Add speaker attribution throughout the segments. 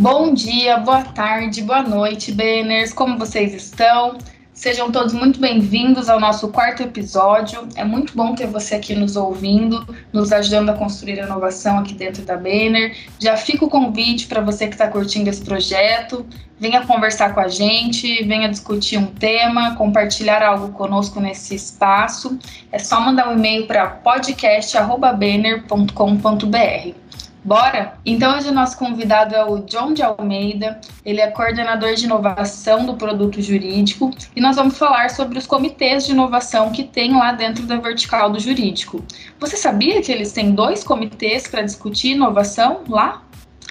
Speaker 1: Bom dia, boa tarde, boa noite, Banners. Como vocês estão? Sejam todos muito bem-vindos ao nosso quarto episódio. É muito bom ter você aqui nos ouvindo, nos ajudando a construir a inovação aqui dentro da Banner. Já fica o convite para você que está curtindo esse projeto. Venha conversar com a gente, venha discutir um tema, compartilhar algo conosco nesse espaço. É só mandar um e-mail para podcast.banner.com.br. Bora? Então, hoje o nosso convidado é o John de Almeida, ele é coordenador de inovação do produto jurídico e nós vamos falar sobre os comitês de inovação que tem lá dentro da vertical do jurídico. Você sabia que eles têm dois comitês para discutir inovação lá?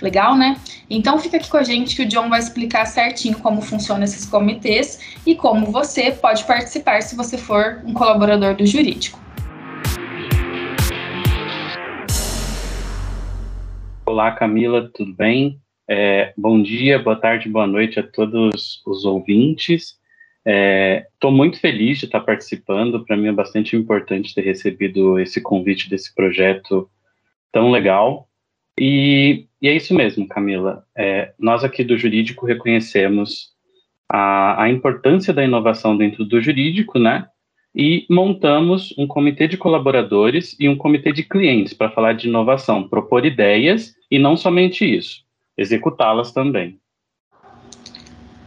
Speaker 1: Legal, né? Então fica aqui com a gente que o John vai explicar certinho como funcionam esses comitês e como você pode participar se você for um colaborador do jurídico.
Speaker 2: Olá, Camila, tudo bem? É, bom dia, boa tarde, boa noite a todos os ouvintes. Estou é, muito feliz de estar participando. Para mim é bastante importante ter recebido esse convite desse projeto tão legal. E, e é isso mesmo, Camila. É, nós aqui do jurídico reconhecemos a, a importância da inovação dentro do jurídico, né? E montamos um comitê de colaboradores e um comitê de clientes para falar de inovação, propor ideias e não somente isso, executá-las também.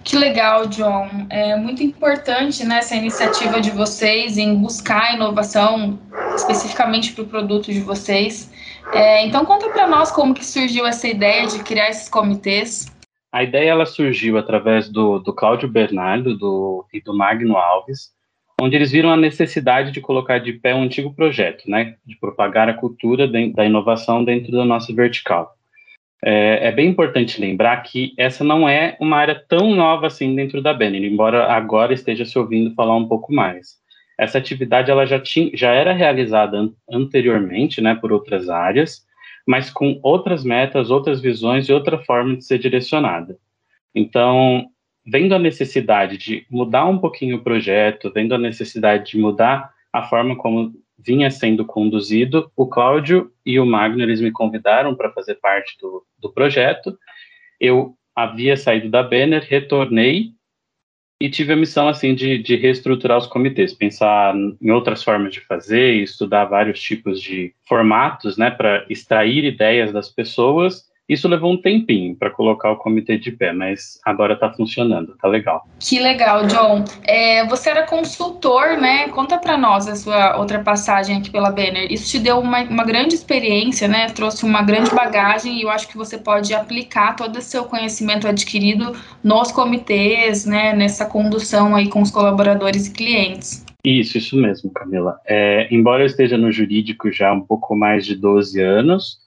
Speaker 1: Que legal, John. É muito importante né, essa iniciativa de vocês em buscar inovação especificamente para o produto de vocês. É, então conta para nós como que surgiu essa ideia de criar esses comitês.
Speaker 2: A ideia ela surgiu através do, do Cláudio Bernardo do, e do Magno Alves, onde eles viram a necessidade de colocar de pé um antigo projeto, né, de propagar a cultura da inovação dentro da nossa vertical. É, é, bem importante lembrar que essa não é uma área tão nova assim dentro da Banner, embora agora esteja se ouvindo falar um pouco mais. Essa atividade ela já, tinha, já era realizada an anteriormente, né, por outras áreas, mas com outras metas, outras visões e outra forma de ser direcionada. Então, vendo a necessidade de mudar um pouquinho o projeto, vendo a necessidade de mudar a forma como vinha sendo conduzido, o Cláudio e o Magno, eles me convidaram para fazer parte do, do projeto. Eu havia saído da Banner, retornei e tive a missão assim de, de reestruturar os comitês, pensar em outras formas de fazer, estudar vários tipos de formatos, né, para extrair ideias das pessoas isso levou um tempinho para colocar o comitê de pé, mas agora está funcionando, tá legal.
Speaker 1: Que legal, John. É, você era consultor, né? Conta para nós a sua outra passagem aqui pela Banner. Isso te deu uma, uma grande experiência, né? Trouxe uma grande bagagem e eu acho que você pode aplicar todo o seu conhecimento adquirido nos comitês, né? Nessa condução aí com os colaboradores e clientes.
Speaker 2: Isso, isso mesmo, Camila. É, embora eu esteja no jurídico já há um pouco mais de 12 anos,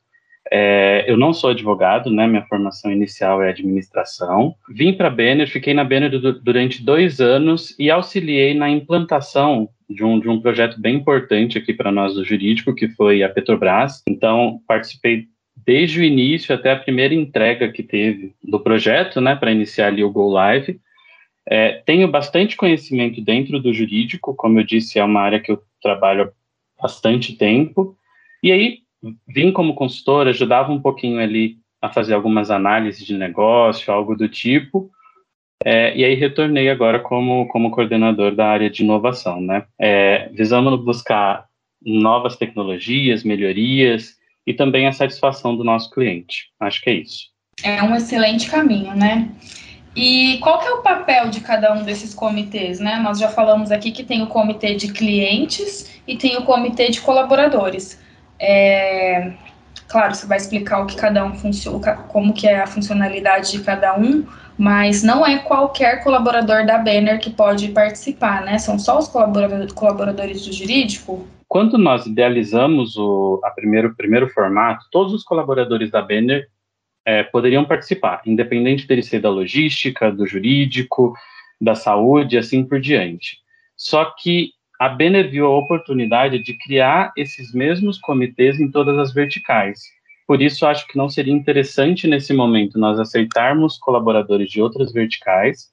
Speaker 2: é, eu não sou advogado, né? Minha formação inicial é administração. Vim para a Banner, fiquei na Banner durante dois anos e auxiliei na implantação de um, de um projeto bem importante aqui para nós do jurídico, que foi a Petrobras. Então, participei desde o início até a primeira entrega que teve do projeto, né, para iniciar ali o Go Live. É, tenho bastante conhecimento dentro do jurídico, como eu disse, é uma área que eu trabalho há bastante tempo. E aí, vim como consultor, ajudava um pouquinho ali a fazer algumas análises de negócio, algo do tipo, é, e aí retornei agora como, como coordenador da área de inovação, né? É, visando buscar novas tecnologias, melhorias e também a satisfação do nosso cliente. Acho que é isso.
Speaker 1: É um excelente caminho, né? E qual que é o papel de cada um desses comitês, né? Nós já falamos aqui que tem o comitê de clientes e tem o comitê de colaboradores. É, claro, você vai explicar o que cada um funciona, como que é a funcionalidade de cada um, mas não é qualquer colaborador da Banner que pode participar, né? São só os colaboradores do jurídico?
Speaker 2: Quando nós idealizamos o a primeiro, primeiro formato, todos os colaboradores da Banner é, poderiam participar, independente dele ser da logística, do jurídico, da saúde, assim por diante. Só que a Banner viu a oportunidade de criar esses mesmos comitês em todas as verticais. Por isso, acho que não seria interessante nesse momento nós aceitarmos colaboradores de outras verticais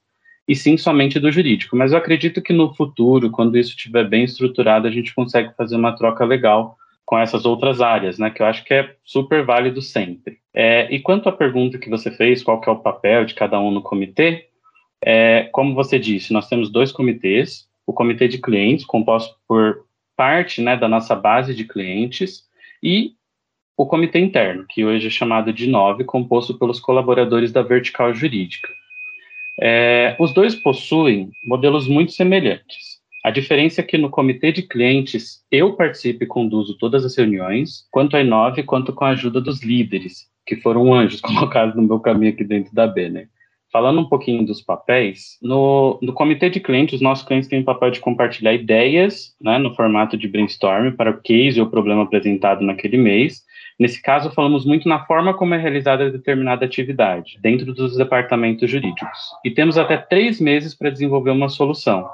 Speaker 2: e sim somente do jurídico. Mas eu acredito que no futuro, quando isso estiver bem estruturado, a gente consegue fazer uma troca legal com essas outras áreas, né? Que eu acho que é super válido sempre. É, e quanto à pergunta que você fez, qual que é o papel de cada um no comitê, é, como você disse, nós temos dois comitês, o comitê de clientes, composto por parte né, da nossa base de clientes, e o comitê interno, que hoje é chamado de NOVE, composto pelos colaboradores da vertical jurídica. É, os dois possuem modelos muito semelhantes. A diferença é que no comitê de clientes eu participo e conduzo todas as reuniões, quanto a Inove, quanto com a ajuda dos líderes, que foram anjos colocados no meu caminho aqui dentro da Banner. Falando um pouquinho dos papéis, no, no comitê de clientes, os nossos clientes têm o papel de compartilhar ideias né, no formato de brainstorm para o case ou problema apresentado naquele mês. Nesse caso, falamos muito na forma como é realizada determinada atividade, dentro dos departamentos jurídicos. E temos até três meses para desenvolver uma solução.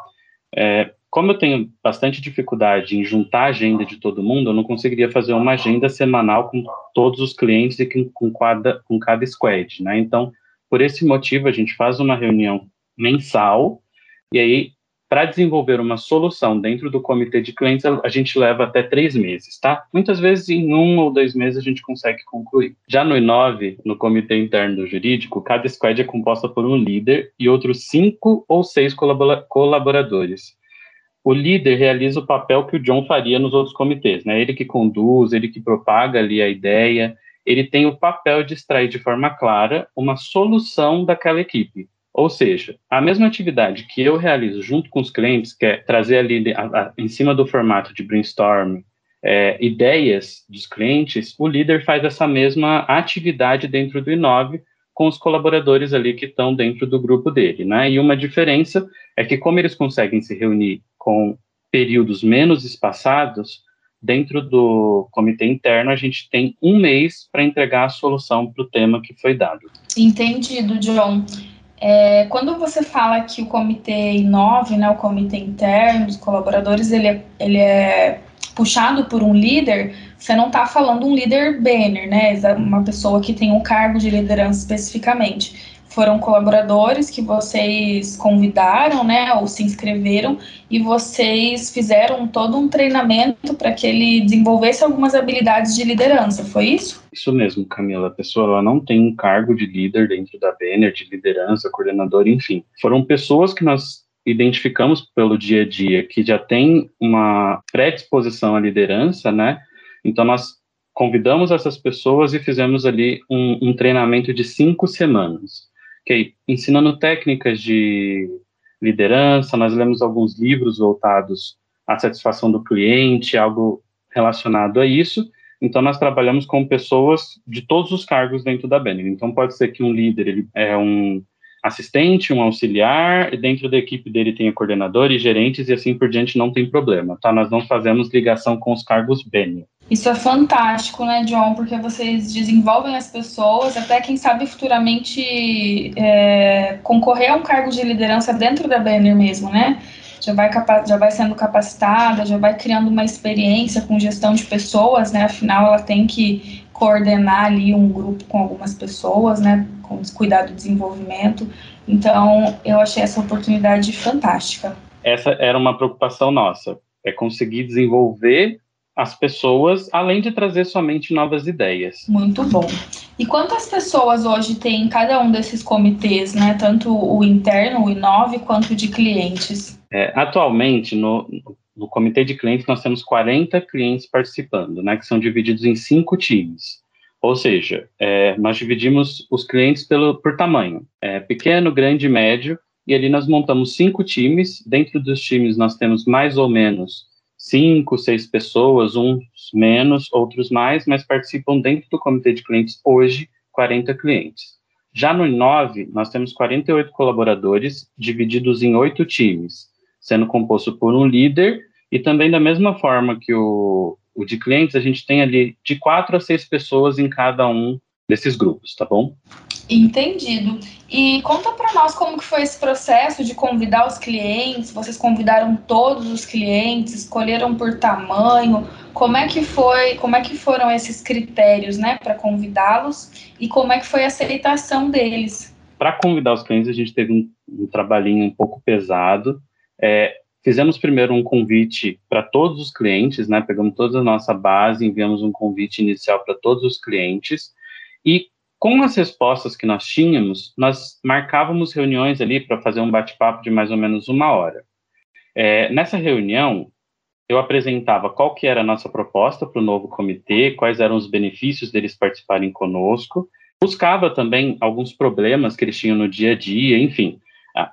Speaker 2: É, como eu tenho bastante dificuldade em juntar a agenda de todo mundo, eu não conseguiria fazer uma agenda semanal com todos os clientes e com, com, cada, com cada squad, né? Então, por esse motivo, a gente faz uma reunião mensal e aí, para desenvolver uma solução dentro do comitê de clientes, a gente leva até três meses, tá? Muitas vezes, em um ou dois meses, a gente consegue concluir. Já no I9, no comitê interno do jurídico, cada squad é composta por um líder e outros cinco ou seis colaboradores. O líder realiza o papel que o John faria nos outros comitês, né? Ele que conduz, ele que propaga ali a ideia, ele tem o papel de extrair de forma clara uma solução daquela equipe. Ou seja, a mesma atividade que eu realizo junto com os clientes, que é trazer ali a, a, em cima do formato de brainstorm é, ideias dos clientes, o líder faz essa mesma atividade dentro do Inove com os colaboradores ali que estão dentro do grupo dele, né? E uma diferença é que como eles conseguem se reunir com períodos menos espaçados, dentro do comitê interno, a gente tem um mês para entregar a solução para o tema que foi dado.
Speaker 1: Entendido, John. É, quando você fala que o comitê inove, né, o comitê interno, os colaboradores, ele é, ele é puxado por um líder, você não está falando um líder banner, né, uma pessoa que tem um cargo de liderança especificamente foram colaboradores que vocês convidaram, né, ou se inscreveram, e vocês fizeram todo um treinamento para que ele desenvolvesse algumas habilidades de liderança, foi isso?
Speaker 2: Isso mesmo, Camila. A pessoa ela não tem um cargo de líder dentro da Banner, de liderança, coordenador, enfim. Foram pessoas que nós identificamos pelo dia a dia que já tem uma predisposição à liderança, né? Então nós convidamos essas pessoas e fizemos ali um, um treinamento de cinco semanas ensinando técnicas de liderança, nós lemos alguns livros voltados à satisfação do cliente, algo relacionado a isso. Então, nós trabalhamos com pessoas de todos os cargos dentro da Benning. Então, pode ser que um líder ele é um assistente, um auxiliar, e dentro da equipe dele tem coordenador e gerentes, e assim por diante, não tem problema, tá? Nós não fazemos ligação com os cargos Benning.
Speaker 1: Isso é fantástico, né, John? Porque vocês desenvolvem as pessoas, até quem sabe futuramente é, concorrer a um cargo de liderança dentro da Banner mesmo, né? Já vai, já vai sendo capacitada, já vai criando uma experiência com gestão de pessoas, né? Afinal, ela tem que coordenar ali um grupo com algumas pessoas, né? Com cuidado do desenvolvimento. Então, eu achei essa oportunidade fantástica.
Speaker 2: Essa era uma preocupação nossa, é conseguir desenvolver as pessoas, além de trazer somente novas ideias.
Speaker 1: Muito bom. E quantas pessoas hoje tem em cada um desses comitês, né? Tanto o interno, o Inove, quanto de clientes?
Speaker 2: É, atualmente, no, no comitê de clientes, nós temos 40 clientes participando, né? Que são divididos em cinco times. Ou seja, é, nós dividimos os clientes pelo, por tamanho, é, pequeno, grande, médio, e ali nós montamos cinco times. Dentro dos times, nós temos mais ou menos cinco, seis pessoas, uns menos, outros mais, mas participam dentro do comitê de clientes hoje 40 clientes. Já no Inove, nós temos 48 colaboradores divididos em oito times, sendo composto por um líder e também da mesma forma que o, o de clientes, a gente tem ali de quatro a seis pessoas em cada um desses grupos, tá bom?
Speaker 1: Entendido. E conta para nós como que foi esse processo de convidar os clientes. Vocês convidaram todos os clientes, escolheram por tamanho. Como é que foi? Como é que foram esses critérios, né, para convidá-los? E como é que foi a aceitação deles?
Speaker 2: Para convidar os clientes, a gente teve um, um trabalhinho um pouco pesado. É, fizemos primeiro um convite para todos os clientes, né? Pegamos toda a nossa base, enviamos um convite inicial para todos os clientes E com as respostas que nós tínhamos, nós marcávamos reuniões ali para fazer um bate-papo de mais ou menos uma hora. É, nessa reunião, eu apresentava qual que era a nossa proposta para o novo comitê, quais eram os benefícios deles participarem conosco, buscava também alguns problemas que eles tinham no dia a dia, enfim.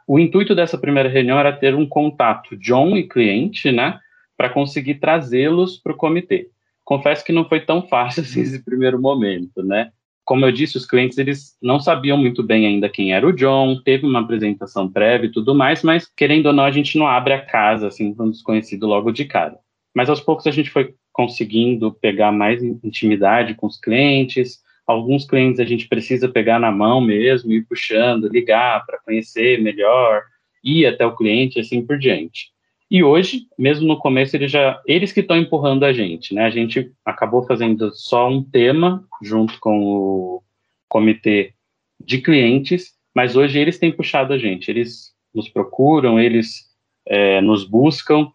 Speaker 2: O intuito dessa primeira reunião era ter um contato John e cliente, né, para conseguir trazê-los para o comitê. Confesso que não foi tão fácil assim, esse primeiro momento, né? Como eu disse, os clientes eles não sabiam muito bem ainda quem era o John, teve uma apresentação prévia e tudo mais, mas querendo ou não, a gente não abre a casa assim para um desconhecido logo de cara. Mas aos poucos a gente foi conseguindo pegar mais intimidade com os clientes. Alguns clientes a gente precisa pegar na mão mesmo, ir puxando, ligar para conhecer melhor, ir até o cliente, assim por diante. E hoje, mesmo no começo, eles já eles que estão empurrando a gente, né? A gente acabou fazendo só um tema junto com o comitê de clientes, mas hoje eles têm puxado a gente. Eles nos procuram, eles é, nos buscam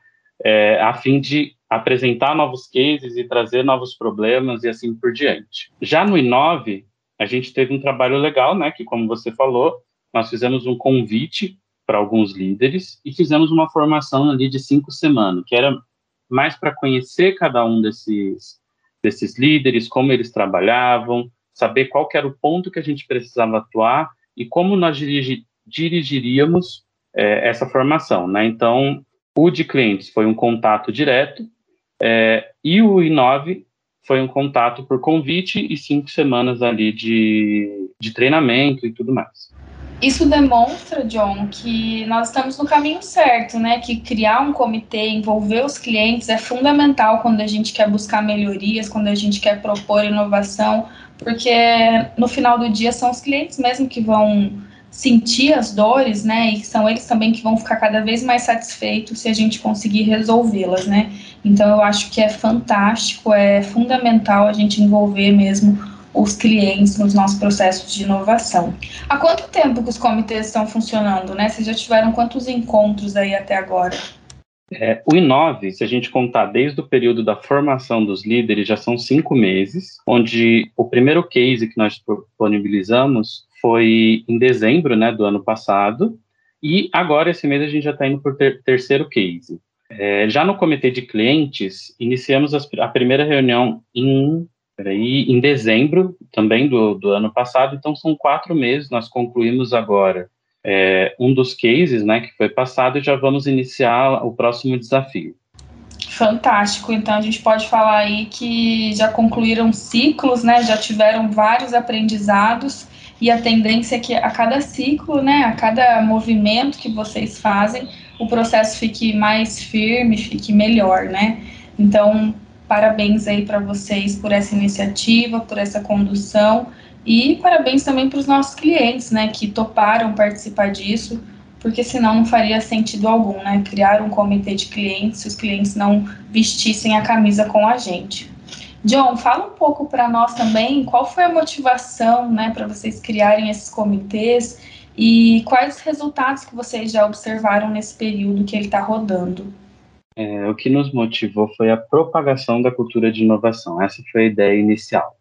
Speaker 2: é, a fim de apresentar novos cases e trazer novos problemas e assim por diante. Já no Inove, a gente teve um trabalho legal, né? Que como você falou, nós fizemos um convite para alguns líderes e fizemos uma formação ali de cinco semanas, que era mais para conhecer cada um desses, desses líderes, como eles trabalhavam, saber qual era o ponto que a gente precisava atuar e como nós dirigi, dirigiríamos é, essa formação, né? Então, o de clientes foi um contato direto é, e o I9 foi um contato por convite e cinco semanas ali de, de treinamento e tudo mais.
Speaker 1: Isso demonstra, John, que nós estamos no caminho certo, né? Que criar um comitê, envolver os clientes é fundamental quando a gente quer buscar melhorias, quando a gente quer propor inovação, porque no final do dia são os clientes mesmo que vão sentir as dores, né? E são eles também que vão ficar cada vez mais satisfeitos se a gente conseguir resolvê-las, né? Então eu acho que é fantástico, é fundamental a gente envolver mesmo os clientes nos nossos processos de inovação. Há quanto tempo que os comitês estão funcionando, né? Vocês já tiveram quantos encontros aí até agora?
Speaker 2: É, o Inove, se a gente contar desde o período da formação dos líderes, já são cinco meses, onde o primeiro case que nós disponibilizamos foi em dezembro né, do ano passado, e agora, esse mês, a gente já está indo para o ter terceiro case. É, já no comitê de clientes, iniciamos a primeira reunião em Peraí, em dezembro também do, do ano passado, então são quatro meses, nós concluímos agora é, um dos cases né, que foi passado e já vamos iniciar o próximo desafio.
Speaker 1: Fantástico, então a gente pode falar aí que já concluíram ciclos, né, já tiveram vários aprendizados e a tendência é que a cada ciclo, né, a cada movimento que vocês fazem, o processo fique mais firme, fique melhor, né? Então, Parabéns aí para vocês por essa iniciativa, por essa condução e parabéns também para os nossos clientes, né, que toparam participar disso, porque senão não faria sentido algum, né, criar um comitê de clientes se os clientes não vestissem a camisa com a gente. John, fala um pouco para nós também qual foi a motivação, né, para vocês criarem esses comitês e quais os resultados que vocês já observaram nesse período que ele está rodando.
Speaker 2: É, o que nos motivou foi a propagação da cultura de inovação. Essa foi a ideia inicial.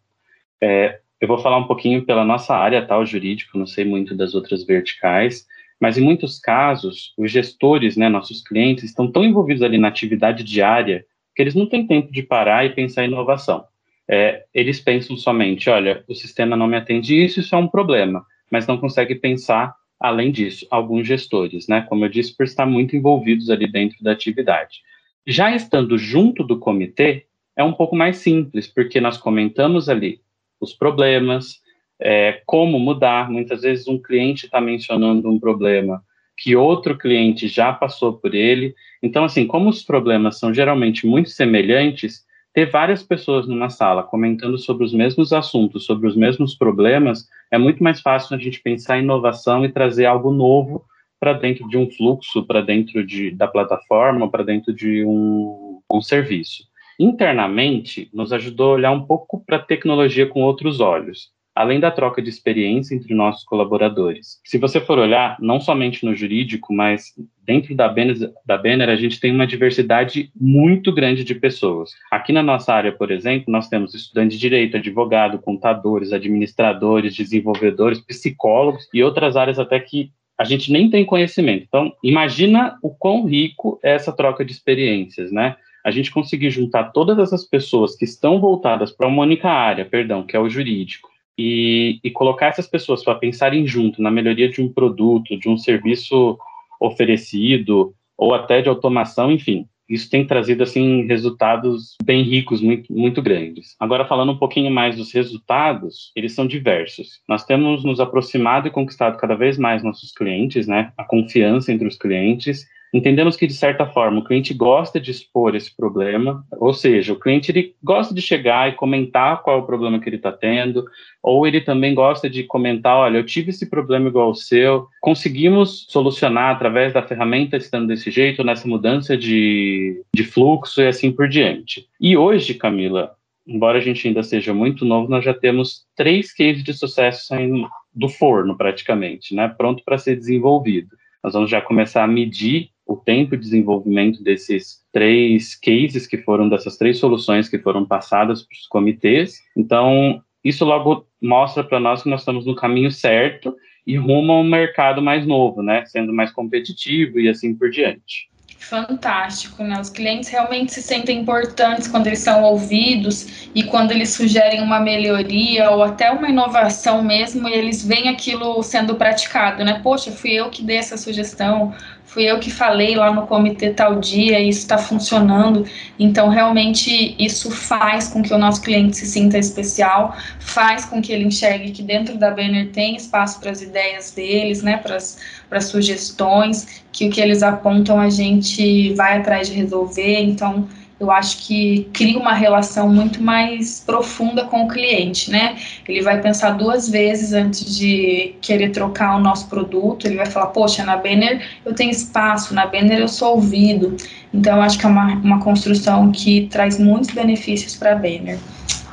Speaker 2: É, eu vou falar um pouquinho pela nossa área, tal, jurídico, não sei muito das outras verticais, mas em muitos casos, os gestores, né, nossos clientes, estão tão envolvidos ali na atividade diária que eles não têm tempo de parar e pensar em inovação. É, eles pensam somente, olha, o sistema não me atende isso, isso é um problema, mas não consegue pensar além disso, alguns gestores, né, como eu disse, por estar muito envolvidos ali dentro da atividade. Já estando junto do comitê, é um pouco mais simples, porque nós comentamos ali os problemas, é, como mudar. Muitas vezes um cliente está mencionando um problema que outro cliente já passou por ele. Então, assim, como os problemas são geralmente muito semelhantes, ter várias pessoas numa sala comentando sobre os mesmos assuntos, sobre os mesmos problemas, é muito mais fácil a gente pensar em inovação e trazer algo novo para dentro de um fluxo, para dentro de, da plataforma, para dentro de um, um serviço. Internamente, nos ajudou a olhar um pouco para a tecnologia com outros olhos. Além da troca de experiência entre nossos colaboradores. Se você for olhar, não somente no jurídico, mas dentro da Banner, da Banner, a gente tem uma diversidade muito grande de pessoas. Aqui na nossa área, por exemplo, nós temos estudantes de direito, advogado, contadores, administradores, desenvolvedores, psicólogos e outras áreas até que a gente nem tem conhecimento. Então, imagina o quão rico é essa troca de experiências, né? A gente conseguir juntar todas essas pessoas que estão voltadas para uma única área, perdão, que é o jurídico, e, e colocar essas pessoas para pensarem junto na melhoria de um produto, de um serviço oferecido, ou até de automação, enfim. Isso tem trazido assim resultados bem ricos, muito, muito grandes. Agora falando um pouquinho mais dos resultados, eles são diversos. Nós temos nos aproximado e conquistado cada vez mais nossos clientes, né? A confiança entre os clientes Entendemos que, de certa forma, o cliente gosta de expor esse problema, ou seja, o cliente ele gosta de chegar e comentar qual é o problema que ele está tendo, ou ele também gosta de comentar: olha, eu tive esse problema igual ao seu, conseguimos solucionar através da ferramenta estando desse jeito, nessa mudança de, de fluxo e assim por diante. E hoje, Camila, embora a gente ainda seja muito novo, nós já temos três cases de sucesso saindo do forno, praticamente, né, pronto para ser desenvolvido. Nós vamos já começar a medir o tempo de desenvolvimento desses três cases que foram, dessas três soluções que foram passadas para os comitês. Então, isso logo mostra para nós que nós estamos no caminho certo e rumo a um mercado mais novo, né? Sendo mais competitivo e assim por diante.
Speaker 1: Fantástico, né? Os clientes realmente se sentem importantes quando eles são ouvidos e quando eles sugerem uma melhoria ou até uma inovação mesmo e eles veem aquilo sendo praticado, né? Poxa, fui eu que dei essa sugestão, fui eu que falei lá no comitê tal dia isso está funcionando. Então, realmente, isso faz com que o nosso cliente se sinta especial, faz com que ele enxergue que dentro da Banner tem espaço para as ideias deles, né, para as sugestões, que o que eles apontam a gente vai atrás de resolver. Então, eu acho que cria uma relação muito mais profunda com o cliente, né? Ele vai pensar duas vezes antes de querer trocar o nosso produto. Ele vai falar, poxa, na Banner eu tenho espaço, na Banner eu sou ouvido. Então, eu acho que é uma, uma construção que traz muitos benefícios para a Banner.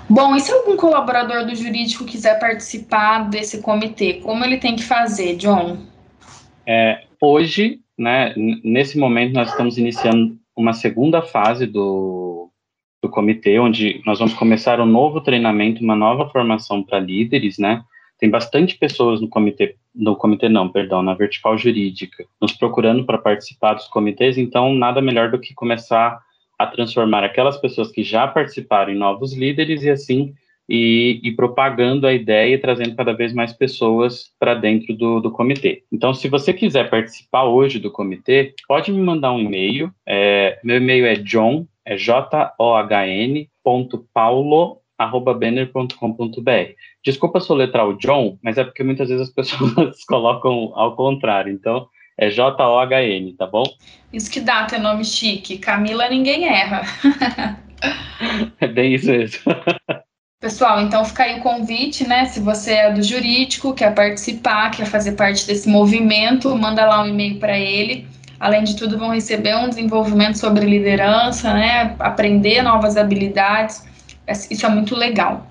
Speaker 1: Bom, e se algum colaborador do jurídico quiser participar desse comitê, como ele tem que fazer, John?
Speaker 2: É, hoje, né, nesse momento, nós estamos iniciando uma segunda fase do, do comitê, onde nós vamos começar um novo treinamento, uma nova formação para líderes, né? Tem bastante pessoas no comitê, no comitê não, perdão, na vertical jurídica, nos procurando para participar dos comitês, então nada melhor do que começar a transformar aquelas pessoas que já participaram em novos líderes e assim e, e, propagando a ideia e trazendo cada vez mais pessoas para dentro do, do, comitê. Então, se você quiser participar hoje do comitê, pode me mandar um e-mail. É, meu e-mail é john, é j-o-h-n, ponto paulo, arroba banner.com.br. Desculpa soletrar o John, mas é porque muitas vezes as pessoas colocam ao contrário. Então, é J-O-H-N, tá bom?
Speaker 1: Isso que dá ter nome chique. Camila ninguém erra.
Speaker 2: é bem isso mesmo.
Speaker 1: Pessoal, então fica aí o convite, né? Se você é do jurídico, quer participar, quer fazer parte desse movimento, manda lá um e-mail para ele. Além de tudo, vão receber um desenvolvimento sobre liderança, né? Aprender novas habilidades. Isso é muito legal.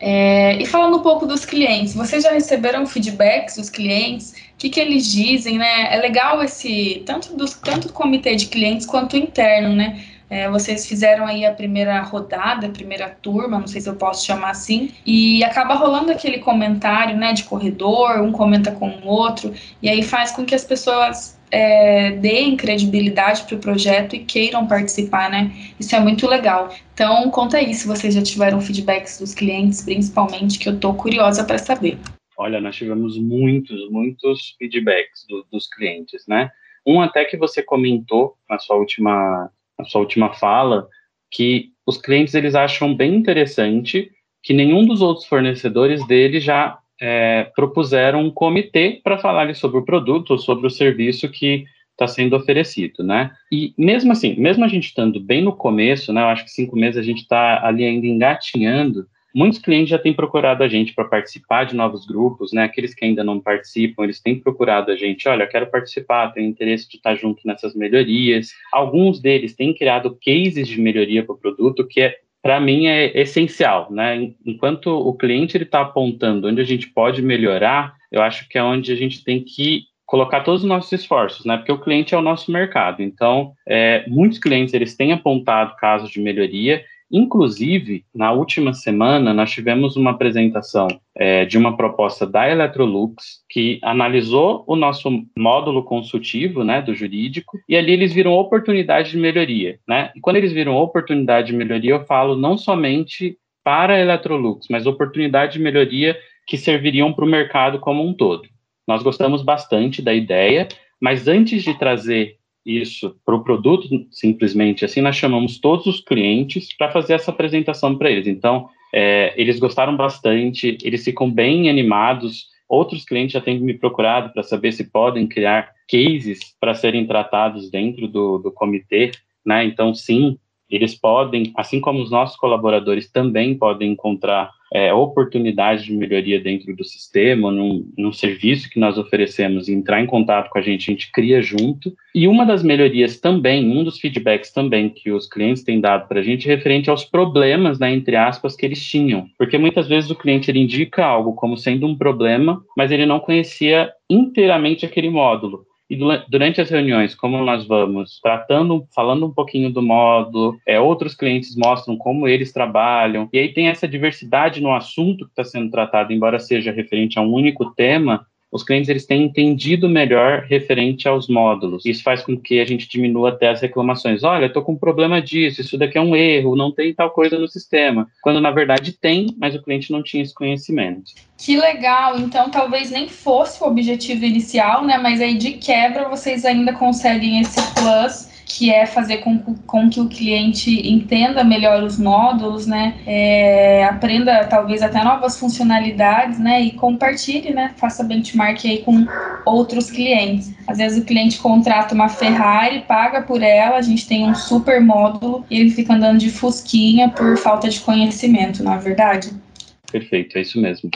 Speaker 1: É, e falando um pouco dos clientes, vocês já receberam feedbacks dos clientes? O que, que eles dizem, né? É legal esse, tanto, dos, tanto do comitê de clientes quanto interno, né? É, vocês fizeram aí a primeira rodada, a primeira turma, não sei se eu posso chamar assim, e acaba rolando aquele comentário, né, de corredor, um comenta com o outro, e aí faz com que as pessoas é, deem credibilidade para o projeto e queiram participar, né? Isso é muito legal. Então, conta aí se vocês já tiveram feedbacks dos clientes, principalmente, que eu estou curiosa para saber.
Speaker 2: Olha, nós tivemos muitos, muitos feedbacks do, dos clientes, né? Um até que você comentou na sua última a sua última fala, que os clientes eles acham bem interessante que nenhum dos outros fornecedores dele já é, propuseram um comitê para falar sobre o produto ou sobre o serviço que está sendo oferecido, né? E mesmo assim, mesmo a gente estando bem no começo, né? Eu acho que cinco meses a gente está ali ainda engatinhando Muitos clientes já têm procurado a gente para participar de novos grupos, né? Aqueles que ainda não participam, eles têm procurado a gente. Olha, quero participar, tenho interesse de estar junto nessas melhorias. Alguns deles têm criado cases de melhoria para o produto, que é para mim é essencial, né? Enquanto o cliente ele está apontando onde a gente pode melhorar, eu acho que é onde a gente tem que colocar todos os nossos esforços, né? Porque o cliente é o nosso mercado. Então, é, muitos clientes eles têm apontado casos de melhoria Inclusive, na última semana, nós tivemos uma apresentação é, de uma proposta da Electrolux que analisou o nosso módulo consultivo né, do jurídico e ali eles viram oportunidade de melhoria. Né? E quando eles viram oportunidade de melhoria, eu falo não somente para a Electrolux, mas oportunidade de melhoria que serviriam para o mercado como um todo. Nós gostamos bastante da ideia, mas antes de trazer isso para o produto, simplesmente assim, nós chamamos todos os clientes para fazer essa apresentação para eles. Então, é, eles gostaram bastante, eles ficam bem animados. Outros clientes já têm me procurado para saber se podem criar cases para serem tratados dentro do, do comitê, né? Então, sim, eles podem, assim como os nossos colaboradores também podem encontrar é, oportunidades de melhoria dentro do sistema, num, num serviço que nós oferecemos, entrar em contato com a gente, a gente cria junto. E uma das melhorias também, um dos feedbacks também que os clientes têm dado para a gente, é referente aos problemas, né, entre aspas, que eles tinham. Porque muitas vezes o cliente ele indica algo como sendo um problema, mas ele não conhecia inteiramente aquele módulo. E durante as reuniões, como nós vamos tratando, falando um pouquinho do módulo, é, outros clientes mostram como eles trabalham, e aí tem essa diversidade no assunto que está sendo tratado, embora seja referente a um único tema, os clientes eles têm entendido melhor referente aos módulos. Isso faz com que a gente diminua até as reclamações. Olha, estou com um problema disso, isso daqui é um erro, não tem tal coisa no sistema. Quando na verdade tem, mas o cliente não tinha esse conhecimento.
Speaker 1: Que legal! Então talvez nem fosse o objetivo inicial, né? Mas aí de quebra vocês ainda conseguem esse plus que é fazer com, com que o cliente entenda melhor os módulos, né? É, aprenda talvez até novas funcionalidades, né? E compartilhe, né? Faça benchmark aí com outros clientes. Às vezes o cliente contrata uma Ferrari, paga por ela, a gente tem um super módulo e ele fica andando de fusquinha por falta de conhecimento, não é verdade?
Speaker 2: Perfeito, é isso mesmo.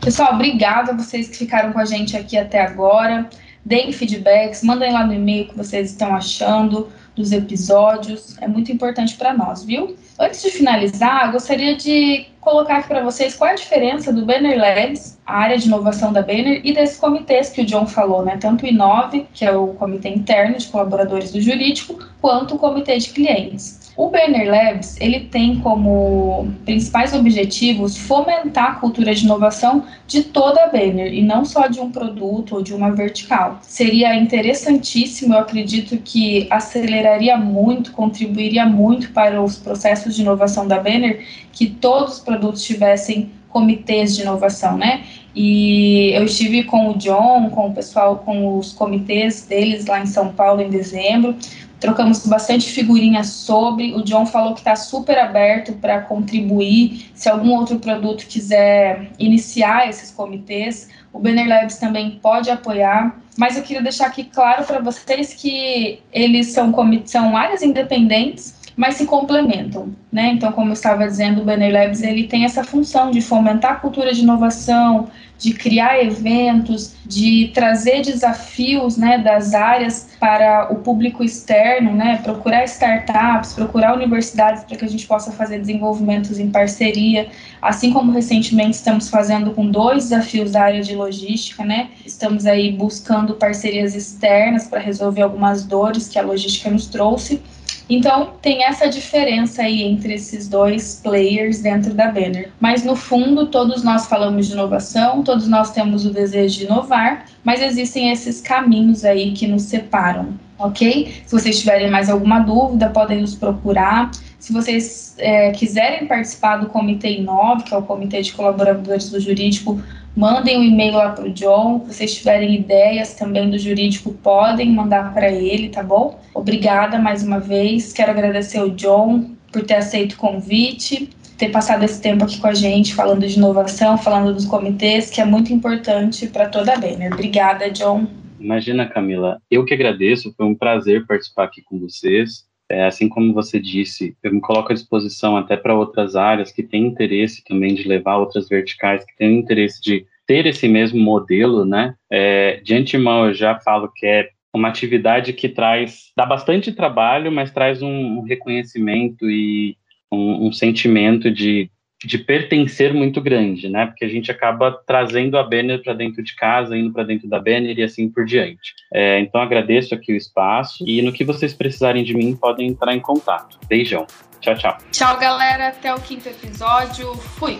Speaker 1: Pessoal, obrigada a vocês que ficaram com a gente aqui até agora deem feedbacks, mandem lá no e-mail o que vocês estão achando dos episódios, é muito importante para nós, viu? Antes de finalizar, gostaria de colocar aqui para vocês qual é a diferença do Banner Labs, a área de inovação da Banner, e desses comitês que o John falou, né? Tanto o Inove, que é o comitê interno de colaboradores do jurídico, quanto o comitê de clientes. O Banner Labs, ele tem como principais objetivos fomentar a cultura de inovação de toda a Banner e não só de um produto ou de uma vertical. Seria interessantíssimo, eu acredito que aceleraria muito, contribuiria muito para os processos de inovação da Banner que todos os produtos tivessem comitês de inovação, né? E eu estive com o John, com o pessoal, com os comitês deles lá em São Paulo em dezembro trocamos bastante figurinhas sobre. O John falou que está super aberto para contribuir. Se algum outro produto quiser iniciar esses comitês, o Banner Labs também pode apoiar. Mas eu queria deixar aqui claro para vocês que eles são, são áreas independentes, mas se complementam, né? Então, como eu estava dizendo, o Banner Labs ele tem essa função de fomentar a cultura de inovação, de criar eventos, de trazer desafios né, das áreas para o público externo, né, procurar startups, procurar universidades para que a gente possa fazer desenvolvimentos em parceria, assim como recentemente estamos fazendo com dois desafios da área de logística, né, estamos aí buscando parcerias externas para resolver algumas dores que a logística nos trouxe. Então, tem essa diferença aí entre esses dois players dentro da Banner. Mas, no fundo, todos nós falamos de inovação, todos nós temos o desejo de inovar, mas existem esses caminhos aí que nos separam, ok? Se vocês tiverem mais alguma dúvida, podem nos procurar. Se vocês é, quiserem participar do Comitê Inove, que é o Comitê de Colaboradores do Jurídico, Mandem um e-mail lá para o John. Se vocês tiverem ideias também do jurídico, podem mandar para ele, tá bom? Obrigada mais uma vez. Quero agradecer ao John por ter aceito o convite, ter passado esse tempo aqui com a gente, falando de inovação, falando dos comitês, que é muito importante para toda a Banner. Obrigada, John.
Speaker 2: Imagina, Camila. Eu que agradeço. Foi um prazer participar aqui com vocês. É, assim como você disse, eu me coloco à disposição até para outras áreas que têm interesse também de levar outras verticais, que têm interesse de ter esse mesmo modelo, né? É, de antemão, eu já falo que é uma atividade que traz, dá bastante trabalho, mas traz um, um reconhecimento e um, um sentimento de, de pertencer muito grande, né? Porque a gente acaba trazendo a Banner para dentro de casa, indo para dentro da Banner e assim por diante. É, então agradeço aqui o espaço e no que vocês precisarem de mim podem entrar em contato. Beijão. Tchau, tchau.
Speaker 1: Tchau, galera. Até o quinto episódio. Fui.